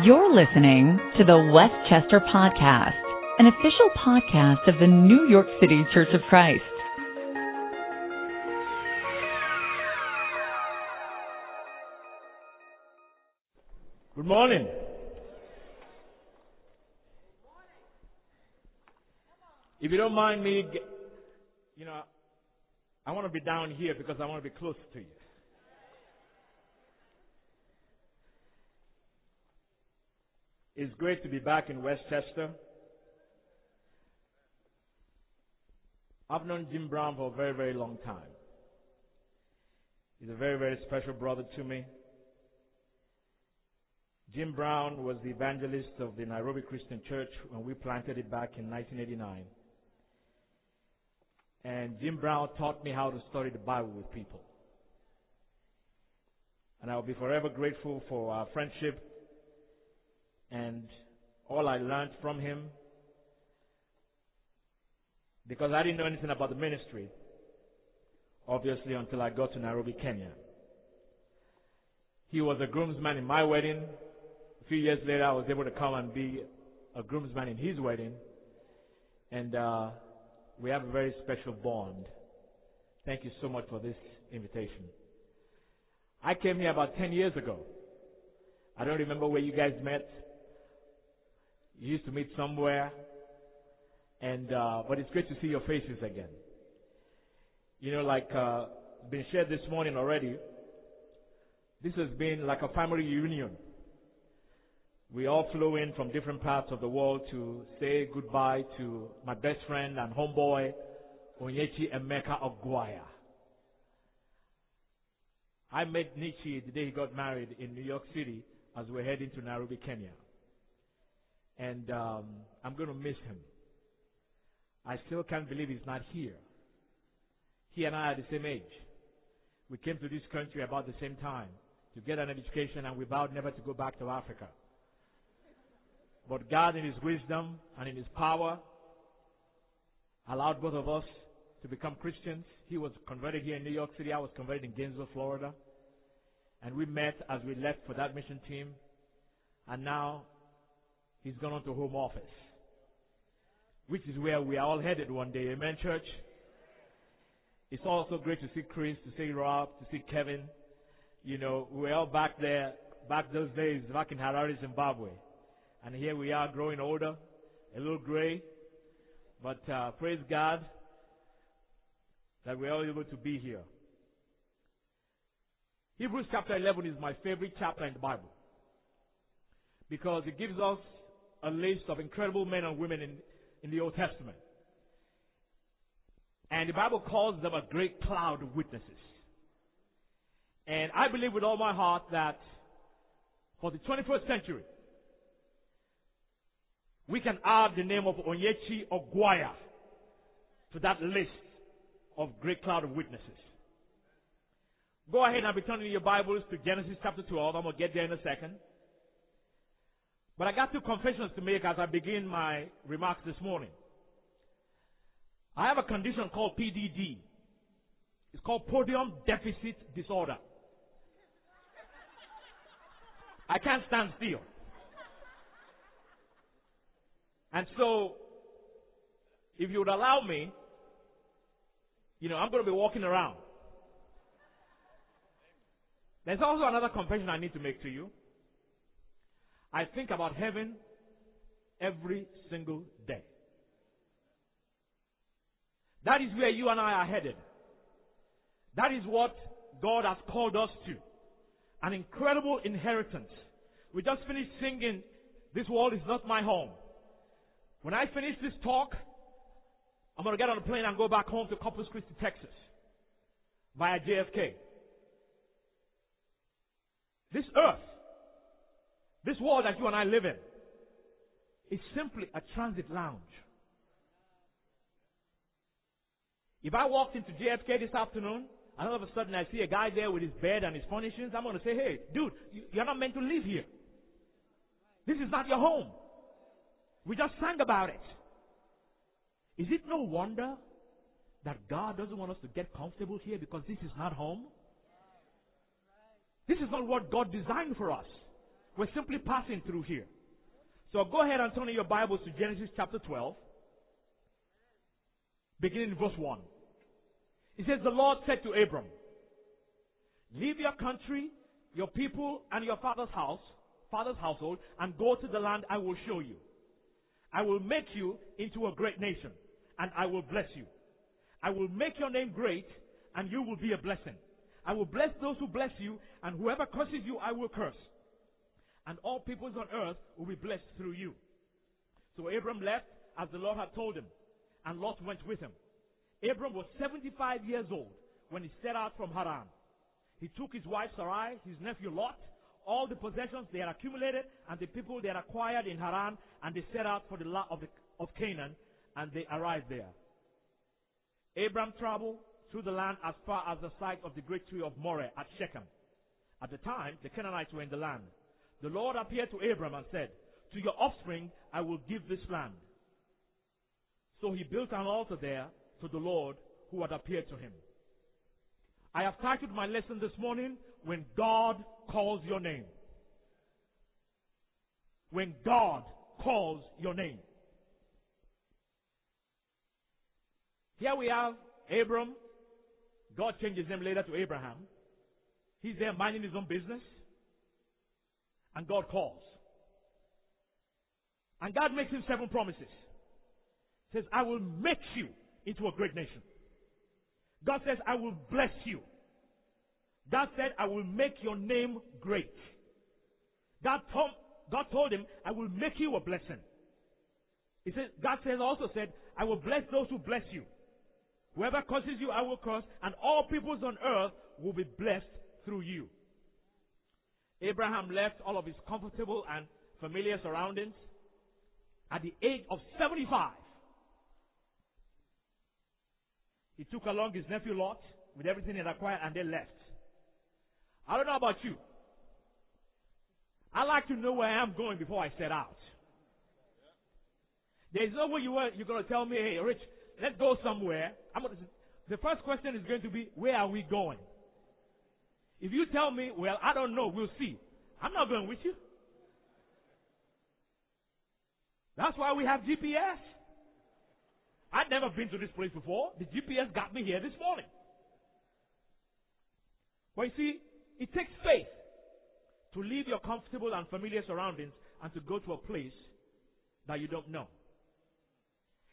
You're listening to the Westchester Podcast, an official podcast of the New York City Church of Christ. Good morning. If you don't mind me, you know, I want to be down here because I want to be close to you. It's great to be back in Westchester. I've known Jim Brown for a very, very long time. He's a very, very special brother to me. Jim Brown was the evangelist of the Nairobi Christian Church when we planted it back in 1989. And Jim Brown taught me how to study the Bible with people. And I will be forever grateful for our friendship all I learned from him because I didn't know anything about the ministry, obviously, until I got to Nairobi, Kenya. He was a groomsman in my wedding. A few years later, I was able to come and be a groomsman in his wedding. And uh, we have a very special bond. Thank you so much for this invitation. I came here about 10 years ago. I don't remember where you guys met. You used to meet somewhere. And, uh, but it's great to see your faces again. You know, like, uh, been shared this morning already. This has been like a family reunion. We all flew in from different parts of the world to say goodbye to my best friend and homeboy, Onyechi Emeka Ogwaya. I met Nietzsche the day he got married in New York City as we're heading to Nairobi, Kenya. And um, I'm going to miss him. I still can't believe he's not here. He and I are the same age. We came to this country about the same time to get an education, and we vowed never to go back to Africa. But God, in His wisdom and in His power, allowed both of us to become Christians. He was converted here in New York City. I was converted in Gainesville, Florida. And we met as we left for that mission team. And now he's gone on to home office, which is where we are all headed one day. Amen, church? It's also great to see Chris, to see Rob, to see Kevin. You know, we we're all back there, back those days, back in Harare, Zimbabwe. And here we are growing older, a little gray. But uh, praise God that we're all able to be here. Hebrews chapter 11 is my favorite chapter in the Bible because it gives us a list of incredible men and women in, in the Old Testament. And the Bible calls them a great cloud of witnesses. And I believe with all my heart that for the 21st century, we can add the name of Onyechi Ogwaya to that list of great cloud of witnesses. Go ahead and be turning your Bibles to Genesis chapter 12. I'm going to get there in a second. But I got two confessions to make as I begin my remarks this morning. I have a condition called PDD. It's called podium deficit disorder. I can't stand still. And so, if you would allow me, you know, I'm going to be walking around. There's also another confession I need to make to you. I think about heaven every single day. That is where you and I are headed. That is what God has called us to. An incredible inheritance. We just finished singing, This world is not my home. When I finish this talk, I'm going to get on a plane and go back home to Corpus Christi, Texas, via JFK. This earth, this world that you and I live in, is simply a transit lounge. If I walked into JFK this afternoon and all of a sudden I see a guy there with his bed and his furnishings, I'm going to say, hey, dude, you're not meant to live here. This is not your home. We just sang about it. Is it no wonder that God doesn't want us to get comfortable here because this is not home? This is not what God designed for us. We're simply passing through here. So go ahead and turn in your Bibles to Genesis chapter 12, beginning in verse 1. It says, The Lord said to Abram, Leave your country, your people, and your father's house, father's household, and go to the land I will show you. I will make you into a great nation, and I will bless you. I will make your name great, and you will be a blessing. I will bless those who bless you, and whoever curses you, I will curse. And all peoples on earth will be blessed through you. So Abram left as the Lord had told him, and Lot went with him. Abram was 75 years old when he set out from Haran. He took his wife Sarai, his nephew Lot, all the possessions they had accumulated, and the people they had acquired in Haran, and they set out for the land of, of Canaan, and they arrived there. Abram traveled through the land as far as the site of the great tree of Moreh at Shechem. At the time, the Canaanites were in the land. The Lord appeared to Abram and said, To your offspring I will give this land. So he built an altar there to the Lord who had appeared to him. I have titled my lesson this morning, When God Calls Your Name. When God calls your name. Here we have Abram. God changed his name later to Abraham. He's there minding his own business. And God calls. And God makes him seven promises. says, I will make you into a great nation. God says, I will bless you. God said, I will make your name great. God told, God told him, I will make you a blessing. He said, God says also said, I will bless those who bless you. Whoever curses you, I will curse, and all peoples on earth will be blessed through you. Abraham left all of his comfortable and familiar surroundings at the age of 75. He took along his nephew Lot with everything he had acquired and they left. I don't know about you. I like to know where I am going before I set out. There's no way you are, you're going to tell me, hey, Rich, let's go somewhere. I'm gonna, the first question is going to be, where are we going? If you tell me, well, I don't know, we'll see. I'm not going with you. That's why we have GPS. I'd never been to this place before. The GPS got me here this morning. But you see, it takes faith to leave your comfortable and familiar surroundings and to go to a place that you don't know.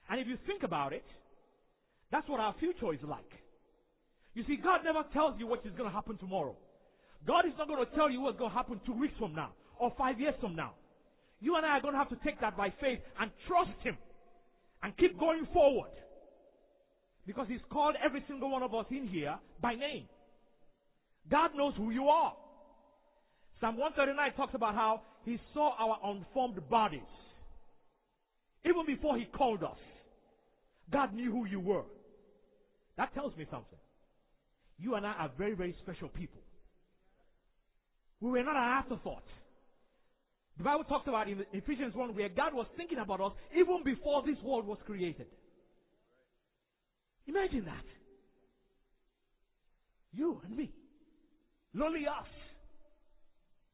And if you think about it, that's what our future is like. You see, God never tells you what is going to happen tomorrow. God is not going to tell you what's going to happen two weeks from now or five years from now. You and I are going to have to take that by faith and trust Him and keep going forward. Because He's called every single one of us in here by name. God knows who you are. Psalm 139 talks about how He saw our unformed bodies. Even before He called us, God knew who you were. That tells me something. You and I are very, very special people. We were not an afterthought. The Bible talks about in Ephesians 1 where God was thinking about us even before this world was created. Imagine that. You and me. Lowly us.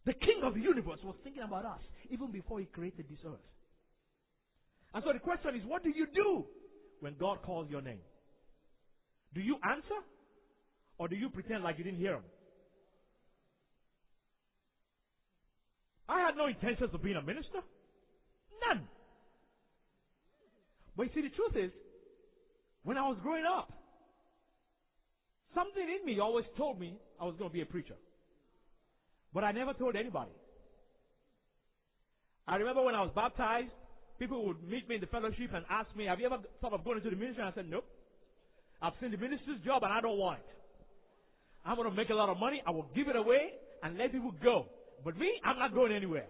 The King of the universe was thinking about us even before he created this earth. And so the question is, what do you do when God calls your name? Do you answer? Or do you pretend like you didn't hear him? I had no intentions of being a minister. None. But you see, the truth is, when I was growing up, something in me always told me I was going to be a preacher. But I never told anybody. I remember when I was baptized, people would meet me in the fellowship and ask me, Have you ever thought of going into the ministry? And I said, Nope. I've seen the minister's job and I don't want it. I'm going to make a lot of money. I will give it away and let people go. But me, I'm not going anywhere.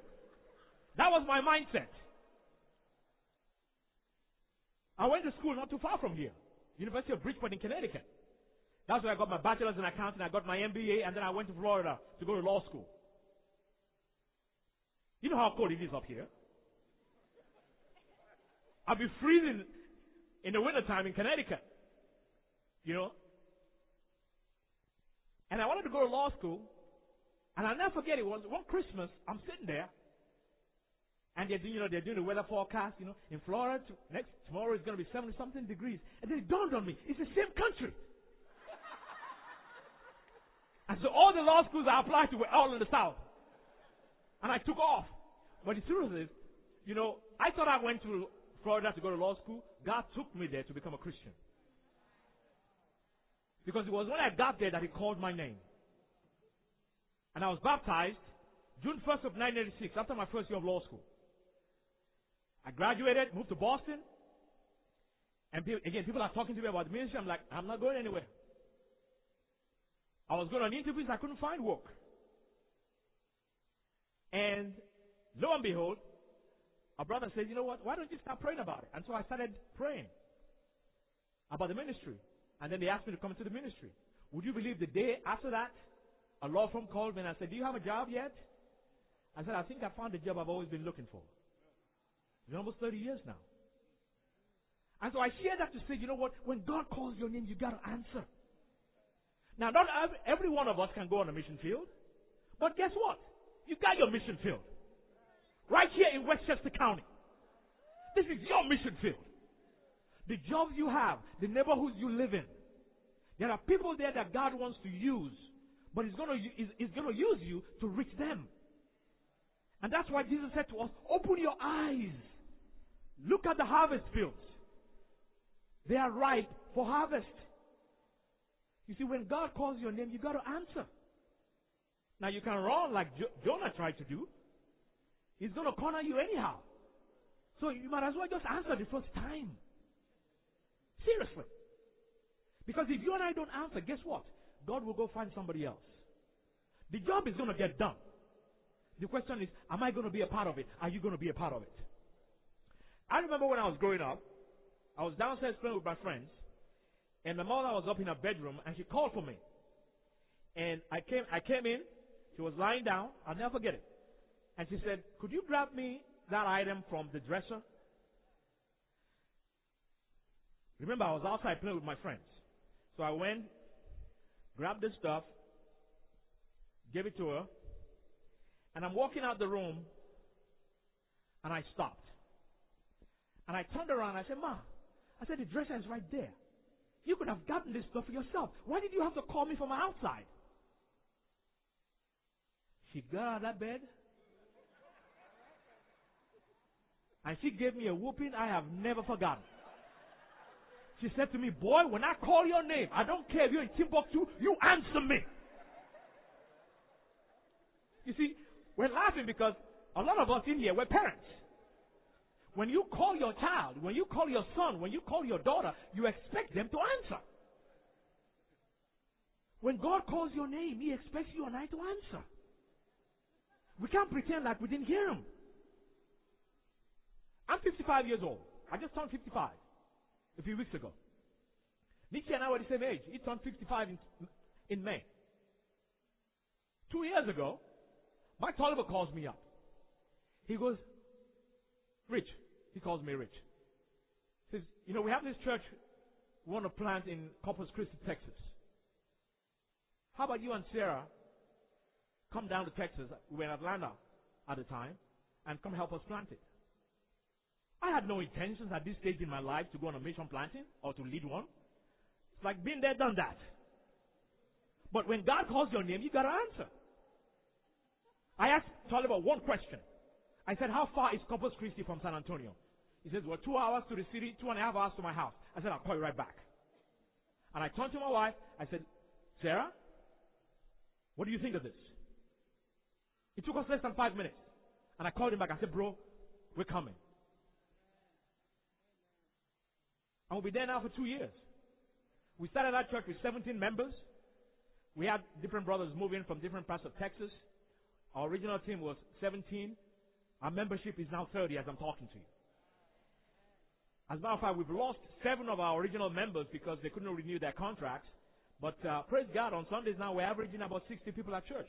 That was my mindset. I went to school not too far from here, University of Bridgeport in Connecticut. That's where I got my bachelor's in accounting. I got my MBA, and then I went to Florida to go to law school. You know how cold it is up here. I'll be freezing in the wintertime in Connecticut. You know? And I wanted to go to law school, And I'll never forget it was one Christmas, I'm sitting there, and they're doing, you know, they're doing the weather forecast, you know, in Florida, to, next, tomorrow is going to be 70 something degrees. And then it dawned on me, it's the same country. and so all the law schools I applied to were all in the South. And I took off. But the truth is, you know, I thought I went to Florida to go to law school. God took me there to become a Christian. Because it was when I got there that He called my name. And I was baptized June 1st of 1986, after my first year of law school. I graduated, moved to Boston. And again, people are talking to me about the ministry. I'm like, I'm not going anywhere. I was going on interviews, I couldn't find work. And lo and behold, a brother said, You know what? Why don't you start praying about it? And so I started praying about the ministry. And then they asked me to come into the ministry. Would you believe the day after that, a law firm called me and I said, Do you have a job yet? I said, I think I found the job I've always been looking for. It's almost 30 years now. And so I share that to say, you know what? When God calls your name, you got to answer. Now, not every one of us can go on a mission field. But guess what? You got your mission field. Right here in Westchester County. This is your mission field. The jobs you have, the neighborhoods you live in. There are people there that God wants to use, but He's going to, he's, to use you to reach them. And that's why Jesus said to us, open your eyes. Look at the harvest fields. They are ripe for harvest. You see, when God calls your name, you got to answer. Now you can run like jo- Jonah tried to do. He's going to corner you anyhow. So you might as well just answer the first time. Seriously. Because if you and I don't answer, guess what? God will go find somebody else. The job is going to get done. The question is, am I going to be a part of it? Are you going to be a part of it? I remember when I was growing up, I was downstairs playing with my friends, and my mother was up in her bedroom, and she called for me. And I came, I came in. She was lying down. I'll never forget it. And she said, "Could you grab me that item from the dresser?" Remember, I was outside playing with my friends, so I went, grabbed the stuff, gave it to her, and I'm walking out the room, and I stopped. And I turned around and I said, Ma, I said, the dresser is right there. You could have gotten this stuff for yourself. Why did you have to call me from outside? She got out of that bed and she gave me a whooping I have never forgotten. She said to me, Boy, when I call your name, I don't care if you're in Timbuktu, you answer me. You see, we're laughing because a lot of us in here, we're parents. When you call your child, when you call your son, when you call your daughter, you expect them to answer. When God calls your name, He expects you and I to answer. We can't pretend like we didn't hear Him. I'm 55 years old. I just turned 55 a few weeks ago. Nicky and I were the same age. He turned 55 in, in May. Two years ago, Mike Tolliver calls me up. He goes, Rich. He calls me Rich. He says, you know, we have this church we want to plant in Corpus Christi, Texas. How about you and Sarah come down to Texas? We were in Atlanta at the time and come help us plant it. I had no intentions at this stage in my life to go on a mission planting or to lead one. It's like being there, done that. But when God calls your name, you gotta answer. I asked Tolliver one question. I said, How far is Corpus Christi from San Antonio? He says, Well, two hours to the city, two and a half hours to my house. I said, I'll call you right back. And I turned to my wife. I said, Sarah, what do you think of this? It took us less than five minutes. And I called him back. I said, Bro, we're coming. And we'll be there now for two years. We started that church with 17 members. We had different brothers moving from different parts of Texas. Our original team was 17. Our membership is now 30 as I'm talking to you. As a matter of fact, we've lost seven of our original members because they couldn't renew their contracts. But uh, praise God, on Sundays now we're averaging about 60 people at church.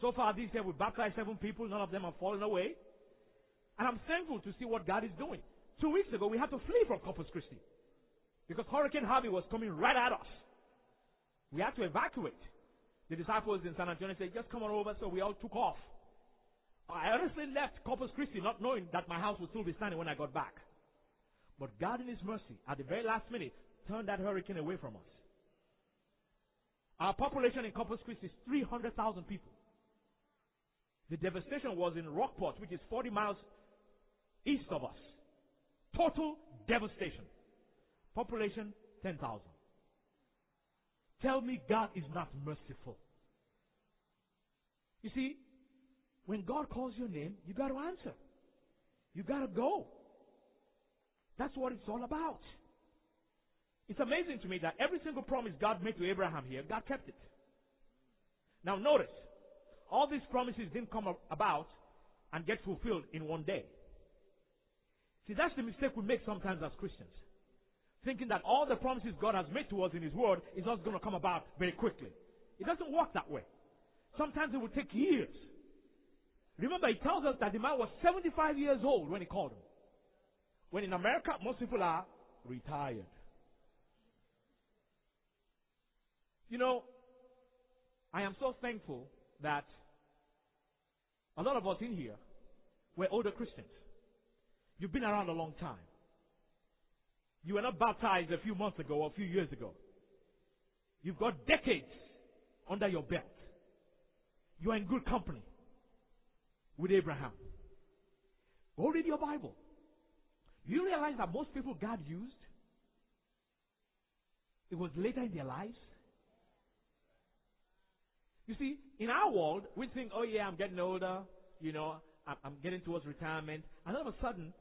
So far this year we've baptized seven people. None of them have fallen away. And I'm thankful to see what God is doing. Two weeks ago we had to flee from Corpus Christi because Hurricane Harvey was coming right at us. We had to evacuate. The disciples in San Antonio said, just come on over. So we all took off. I honestly left Corpus Christi not knowing that my house would still be standing when I got back. But God in His mercy, at the very last minute, turned that hurricane away from us. Our population in Corpus Christi is 300,000 people. The devastation was in Rockport, which is 40 miles east of us. Total devastation. Population 10,000. Tell me God is not merciful. You see, when God calls your name, you got to answer. You got to go. That's what it's all about. It's amazing to me that every single promise God made to Abraham here, God kept it. Now notice, all these promises didn't come about and get fulfilled in one day. See, that's the mistake we make sometimes as Christians. Thinking that all the promises God has made to us in His Word is not going to come about very quickly. It doesn't work that way. Sometimes it will take years. Remember, He tells us that the man was 75 years old when He called him. When in America, most people are retired. You know, I am so thankful that a lot of us in here, we're older Christians. You've been around a long time. You were not baptized a few months ago or a few years ago. You've got decades under your belt. You are in good company with Abraham. Go read your Bible. You realize that most people God used, it was later in their lives. You see, in our world, we think, oh yeah, I'm getting older, you know, I'm getting towards retirement. And all of a sudden,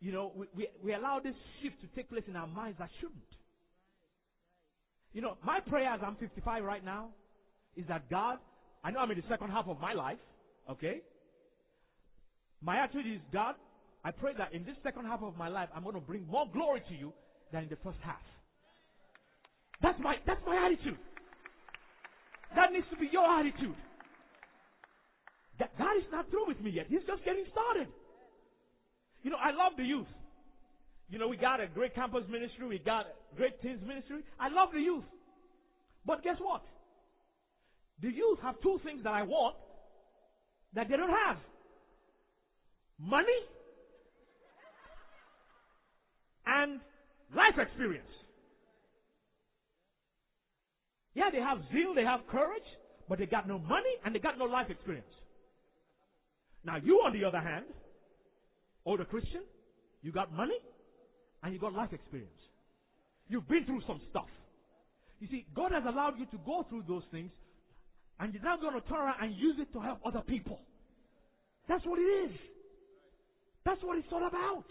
you know, we, we, we allow this shift to take place in our minds that shouldn't. You know, my prayer as I'm 55 right now is that God, I know I'm in the second half of my life, okay? My attitude is, God, I pray that in this second half of my life, I'm going to bring more glory to you than in the first half. That's my, that's my attitude. That needs to be your attitude. God is not through with me yet. He's just getting started. You know, I love the youth. You know, we got a great campus ministry. We got a great teens ministry. I love the youth. But guess what? The youth have two things that I want that they don't have. Money and life experience. Yeah, they have zeal, they have courage, but they got no money and they got no life experience. Now you, on the other hand, older Christian, you got money and you got life experience. You've been through some stuff. You see, God has allowed you to go through those things and you're now going to turn around and use it to help other people. That's what it is. That's what it's all about.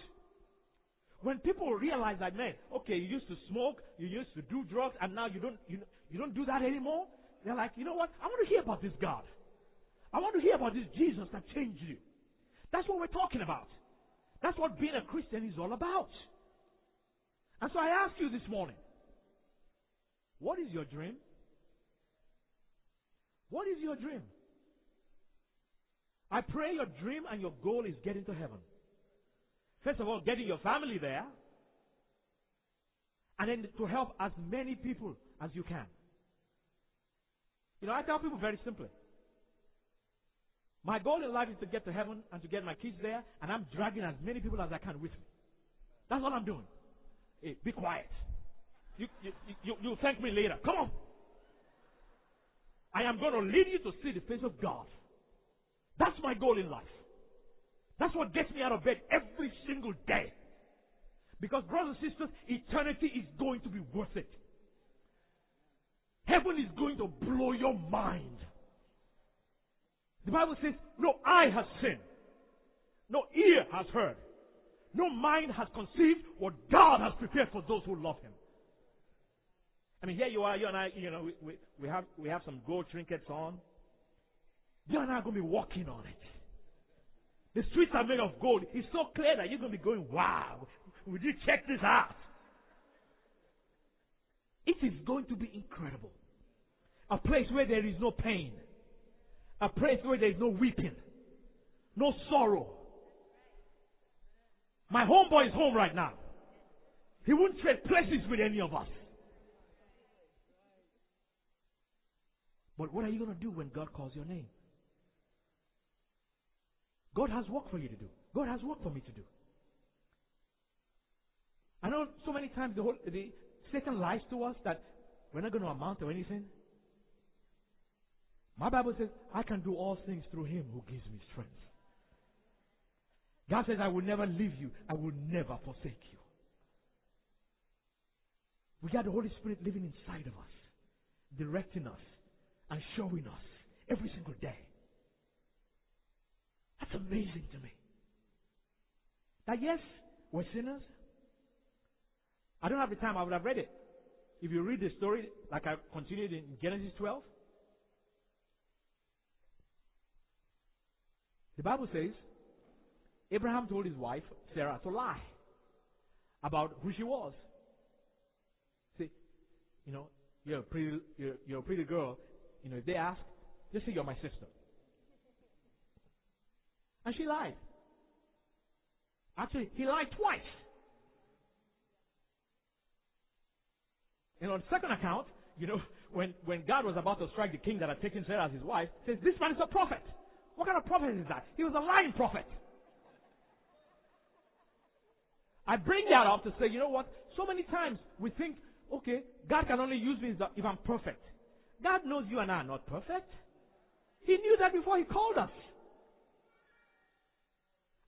When people realize that, man, okay, you used to smoke, you used to do drugs, and now you don't, you, you don't do that anymore, they're like, you know what? I want to hear about this God. I want to hear about this Jesus that changed you. That's what we're talking about. That's what being a Christian is all about. And so I ask you this morning, what is your dream? What is your dream? I pray your dream and your goal is getting to heaven. First of all, getting your family there. And then to help as many people as you can. You know, I tell people very simply. My goal in life is to get to heaven and to get my kids there, and I'm dragging as many people as I can with me. That's what I'm doing. Hey, be quiet. You, you, you, you thank me later. Come on. I am going to lead you to see the face of God. That's my goal in life. That's what gets me out of bed every single day. Because, brothers and sisters, eternity is going to be worth it. Heaven is going to blow your mind. The Bible says, No eye has seen, no ear has heard, no mind has conceived what God has prepared for those who love Him. I mean, here you are, you and I, you know, we, we, we have, we have some gold trinkets on. You and I are going to be walking on it. The streets are made of gold. It's so clear that you're going to be going, wow, would you check this out? It is going to be incredible. A place where there is no pain. A place where there is no weeping. No sorrow. My homeboy is home right now. He wouldn't trade places with any of us. But what are you going to do when God calls your name? God has work for you to do. God has work for me to do. I know so many times the whole the Satan lies to us that we're not going to amount to anything. My Bible says, I can do all things through him who gives me strength. God says, I will never leave you. I will never forsake you. We got the Holy Spirit living inside of us, directing us and showing us every single day. That's amazing to me. That yes, we're sinners. I don't have the time, I would have read it. If you read the story, like I continued in Genesis 12, the Bible says Abraham told his wife, Sarah, to lie about who she was. See, you know, you're a pretty, you're, you're a pretty girl. You know, if they ask, just say you're my sister. And she lied. Actually, he lied twice. And on second account, you know, when, when God was about to strike the king that had taken Sarah as his wife, says, This man is a prophet. What kind of prophet is that? He was a lying prophet. I bring that up to say, you know what? So many times we think, okay, God can only use me if I'm perfect. God knows you and I are not perfect. He knew that before He called us.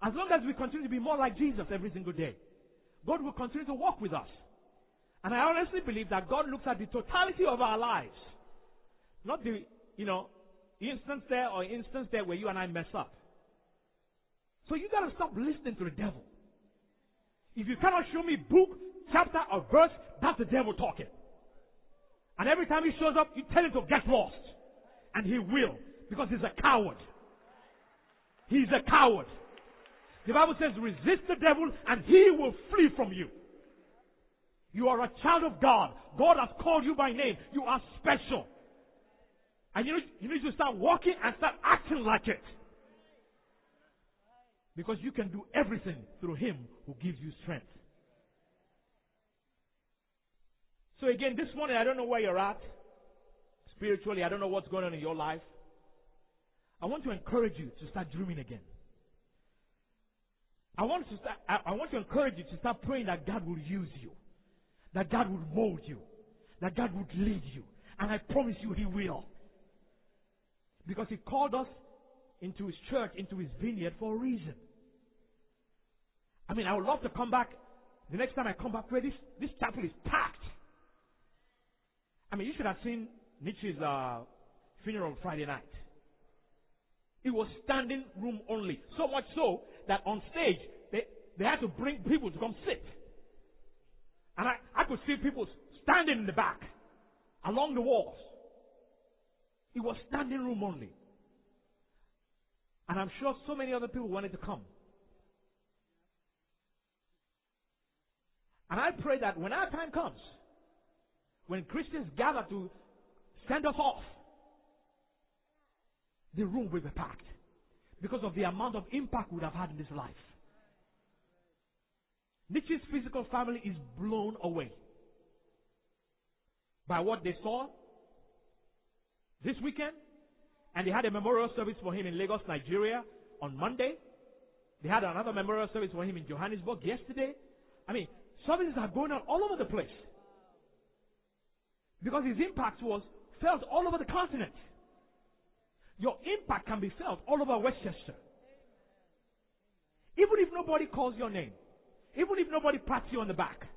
As long as we continue to be more like Jesus every single day, God will continue to walk with us. And I honestly believe that God looks at the totality of our lives. Not the, you know, instance there or instance there where you and I mess up. So you gotta stop listening to the devil. If you cannot show me book, chapter, or verse, that's the devil talking. And every time he shows up, you tell him to get lost. And he will. Because he's a coward. He's a coward. The Bible says, resist the devil and he will flee from you. You are a child of God. God has called you by name. You are special. And you need, you need to start walking and start acting like it. Because you can do everything through Him who gives you strength. So again, this morning, I don't know where you're at. Spiritually, I don't know what's going on in your life. I want to encourage you to start dreaming again. I want to start, I, I want to encourage you to start praying that God will use you, that God will mold you, that God would lead you, and I promise you He will, because He called us into His church, into His vineyard for a reason. I mean, I would love to come back the next time I come back where this this chapel is packed. I mean, you should have seen Nietzsche's uh, funeral Friday night. It was standing room only. So much so that on stage, they, they had to bring people to come sit. And I, I could see people standing in the back, along the walls. It was standing room only. And I'm sure so many other people wanted to come. And I pray that when our time comes, when Christians gather to send us off, the room will be packed because of the amount of impact we would have had in this life. Nietzsche's physical family is blown away by what they saw this weekend. And they had a memorial service for him in Lagos, Nigeria on Monday. They had another memorial service for him in Johannesburg yesterday. I mean, services are going on all over the place. Because his impact was felt all over the continent. Your impact can be felt all over Westchester. Even if nobody calls your name, even if nobody pats you on the back,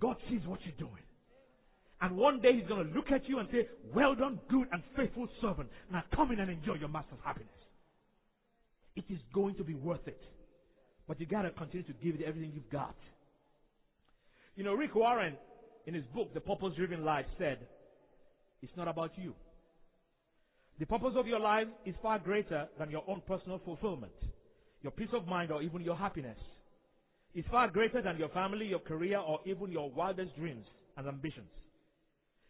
God sees what you're doing. And one day He's going to look at you and say, Well done, good and faithful servant. Now come in and enjoy your master's happiness. It is going to be worth it. But you got to continue to give it everything you've got. You know, Rick Warren, in his book, The Purpose Driven Life, said, It's not about you. The purpose of your life is far greater than your own personal fulfillment, your peace of mind, or even your happiness. It's far greater than your family, your career, or even your wildest dreams and ambitions.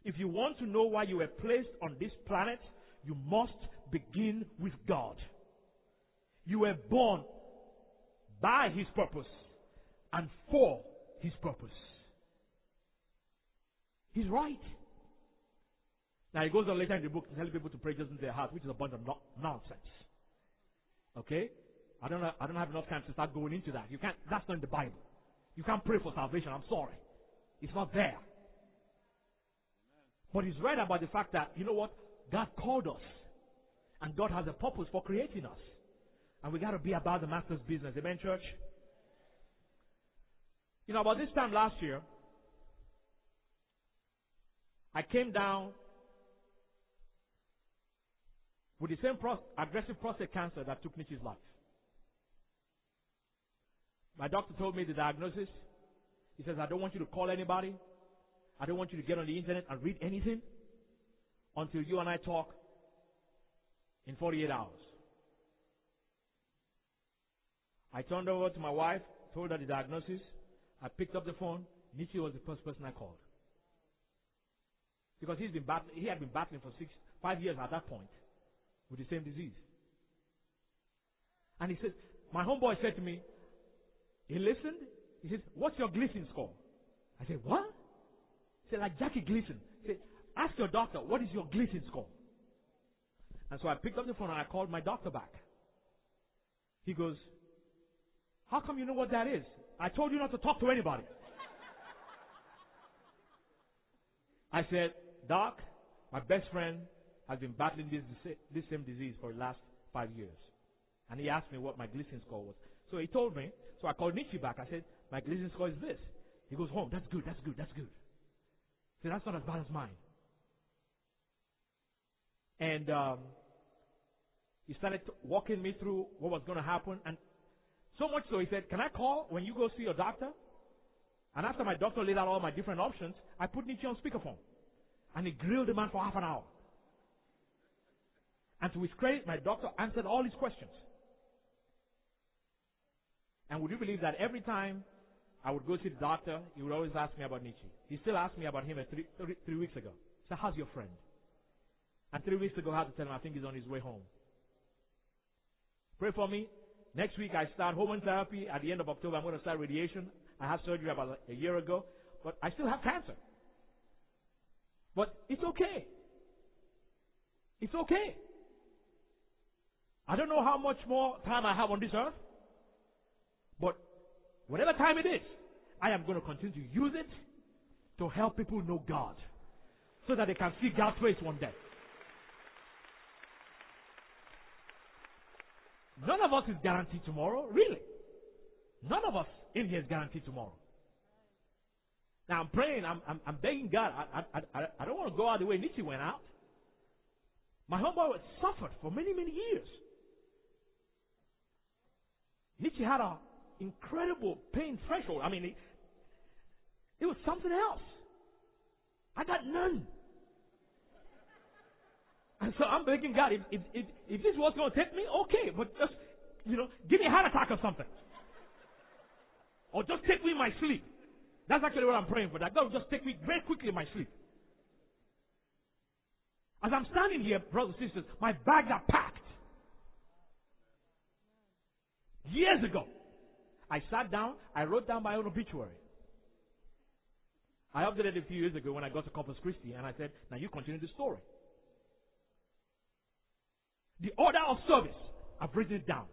If you want to know why you were placed on this planet, you must begin with God. You were born by His purpose and for His purpose. He's right. Now he goes on later in the book to tell people to pray just in their heart, which is a bunch of no- nonsense. Okay? I don't, know, I don't have enough time to start going into that. You can't, that's not in the Bible. You can't pray for salvation. I'm sorry. It's not there. But he's right about the fact that, you know what? God called us. And God has a purpose for creating us. And we got to be about the master's business. Amen, church? You know, about this time last year, I came down with the same aggressive prostate cancer that took Nietzsche's life. My doctor told me the diagnosis. He says, I don't want you to call anybody. I don't want you to get on the internet and read anything until you and I talk in 48 hours. I turned over to my wife, told her the diagnosis. I picked up the phone. Nietzsche was the first person I called. Because he's been he had been battling for six, five years at that point with the same disease. And he said, my homeboy said to me, he listened. He said, what's your Gleason score? I said, what? Said, like Jackie Gleason. Said, ask your doctor, what is your Gleason score? And so I picked up the phone and I called my doctor back. He goes, how come you know what that is? I told you not to talk to anybody. I said, Doc, my best friend has been battling this, this same disease for the last five years. And he asked me what my Gleason score was. So he told me. So I called Nietzsche back. I said, my Gleason score is this. He goes, home. That's good. That's good. That's good. Said, that's not as bad as mine. And um, he started walking me through what was going to happen. And so much so, he said, Can I call when you go see your doctor? And after my doctor laid out all my different options, I put Nietzsche on speakerphone. And he grilled the man for half an hour. And to his credit, my doctor answered all his questions. And would you believe that every time I would go see the doctor, he would always ask me about Nietzsche. He still asked me about him three, three, three weeks ago. So, how's your friend? And three weeks ago, I had to tell him I think he's on his way home. Pray for me. Next week, I start hormone therapy. At the end of October, I'm going to start radiation. I had surgery about a year ago, but I still have cancer. But it's okay. It's okay. I don't know how much more time I have on this earth, but whatever time it is, I am going to continue to use it to help people know God so that they can see God's face one day. None of us is guaranteed tomorrow, really. None of us in here is guaranteed tomorrow. Now I'm praying, I'm, I'm, I'm begging God. I, I, I, I don't want to go out the way Nietzsche went out. My homeboy suffered for many, many years. Nietzsche had an incredible pain threshold. I mean, it, was something else. I got none. And so I'm begging God, if, if, if, if this was going to take me, okay, but just, you know, give me a heart attack or something. Or just take me in my sleep. That's actually what I'm praying for. That God will just take me very quickly in my sleep. As I'm standing here, brothers and sisters, my bags are packed. Years ago, I sat down, I wrote down my own obituary. I updated a few years ago when I got to Corpus Christi, and I said, now you continue the story. The order of service, I've written it down.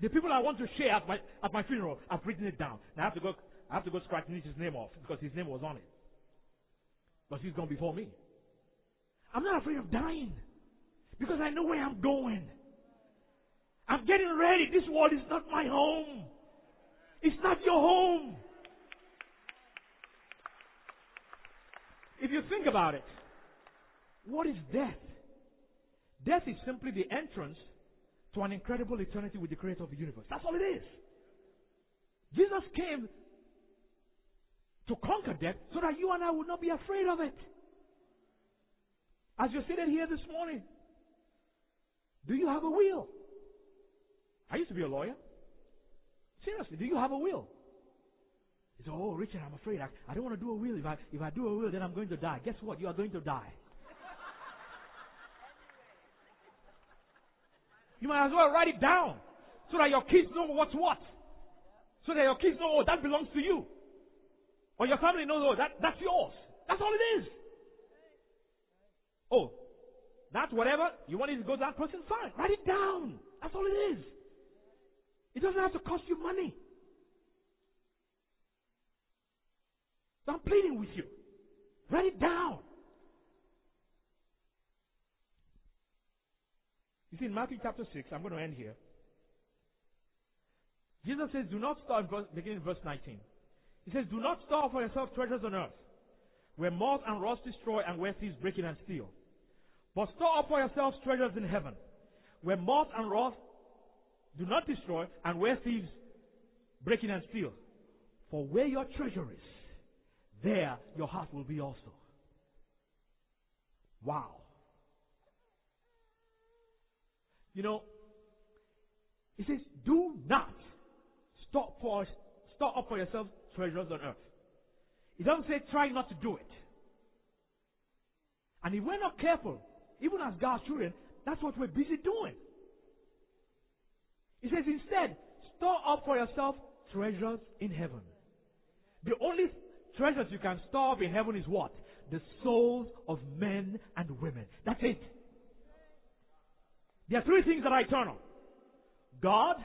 The people I want to share at my, at my funeral, I've written it down. Now I have to go, I have to go scratch Nietzsche's name off because his name was on it. But he's gone before me. I'm not afraid of dying because I know where I'm going. I'm getting ready. This world is not my home. It's not your home. If you think about it, what is death? Death is simply the entrance to an incredible eternity with the creator of the universe. That's all it is. Jesus came to conquer death so that you and I would not be afraid of it. As you're sitting here this morning, do you have a will? I used to be a lawyer. Seriously, do you have a will? He said, Oh, Richard, I'm afraid I, I don't want to do a will. If I, if I do a will, then I'm going to die. Guess what? You are going to die. You might as well write it down so that your kids know what's what. So that your kids know, oh, that belongs to you. Or your family knows, oh, that, that's yours. That's all it is. Oh, that's whatever. You want it to go to that person? Fine. Write it down. That's all it is. It doesn't have to cost you money. So I'm pleading with you. Write it down. You see, in Matthew chapter 6, I'm going to end here. Jesus says, Do not store, beginning in verse 19. He says, Do not store for yourself treasures on earth, where moth and rust destroy and where thieves break in and steal. But store up for yourselves treasures in heaven, where moth and rust do not destroy and where thieves break in and steal. For where your treasure is, there your heart will be also. Wow. You know, he says, do not stop for store up for yourself treasures on earth. He doesn't say try not to do it. And if we're not careful, even as God's children, that's what we're busy doing. He says instead, store up for yourself treasures in heaven. The only treasures you can store up in heaven is what? The souls of men and women. That's it. There are three things that are eternal God,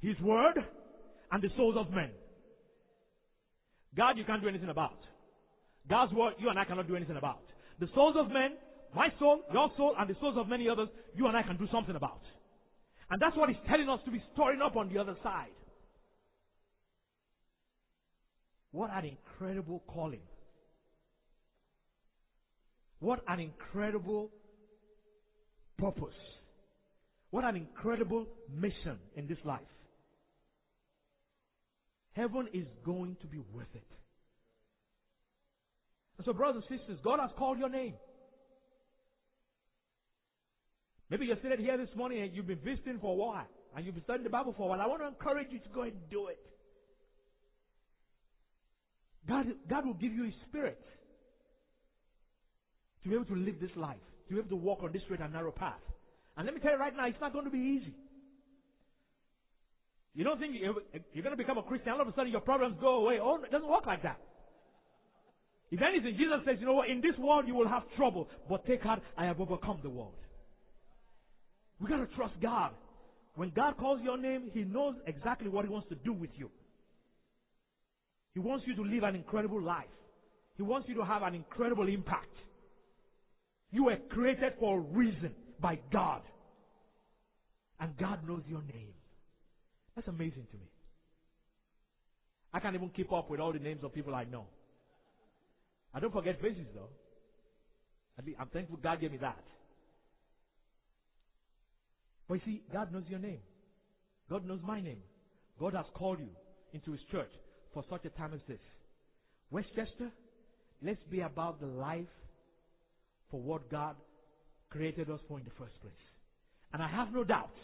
His Word, and the souls of men. God, you can't do anything about. God's Word, you and I cannot do anything about. The souls of men, my soul, your soul, and the souls of many others, you and I can do something about. And that's what He's telling us to be storing up on the other side. What an incredible calling. What an incredible purpose. What an incredible mission in this life. Heaven is going to be worth it. And so, brothers and sisters, God has called your name. Maybe you're sitting here this morning and you've been visiting for a while and you've been studying the Bible for a while. I want to encourage you to go and do it. God, God will give you His Spirit to be able to live this life, to be able to walk on this straight and narrow path. And let me tell you right now, it's not going to be easy. You don't think you're, going to become a Christian, all of a sudden your problems go away. Oh, it doesn't work like that. If anything, Jesus says, you know what, in this world you will have trouble, but take heart, I have overcome the world. We gotta trust God. When God calls your name, He knows exactly what He wants to do with you. He wants you to live an incredible life. He wants you to have an incredible impact. You were created for a reason by God. And God knows your name. That's amazing to me. I can't even keep up with all the names of people I know. I don't forget faces though. I'm thankful God gave me that. But you see, God knows your name. God knows my name. God has called you into His church for such a time as this. Westchester, let's be about the life for what God created us for in the first place. And I have no doubt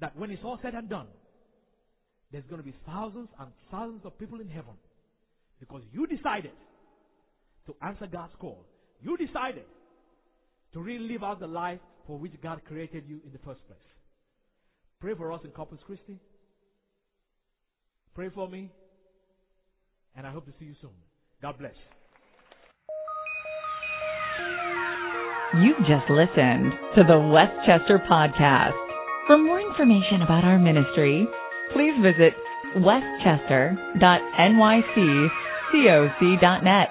that when it's all said and done, there's going to be thousands and thousands of people in heaven because you decided to answer God's call. You decided to really live out the life for which God created you in the first place. Pray for us in Corpus Christi. Pray for me. And I hope to see you soon. God bless. You've just listened to the Westchester Podcast. For more information about our ministry, please visit westchester.nyccoc.net.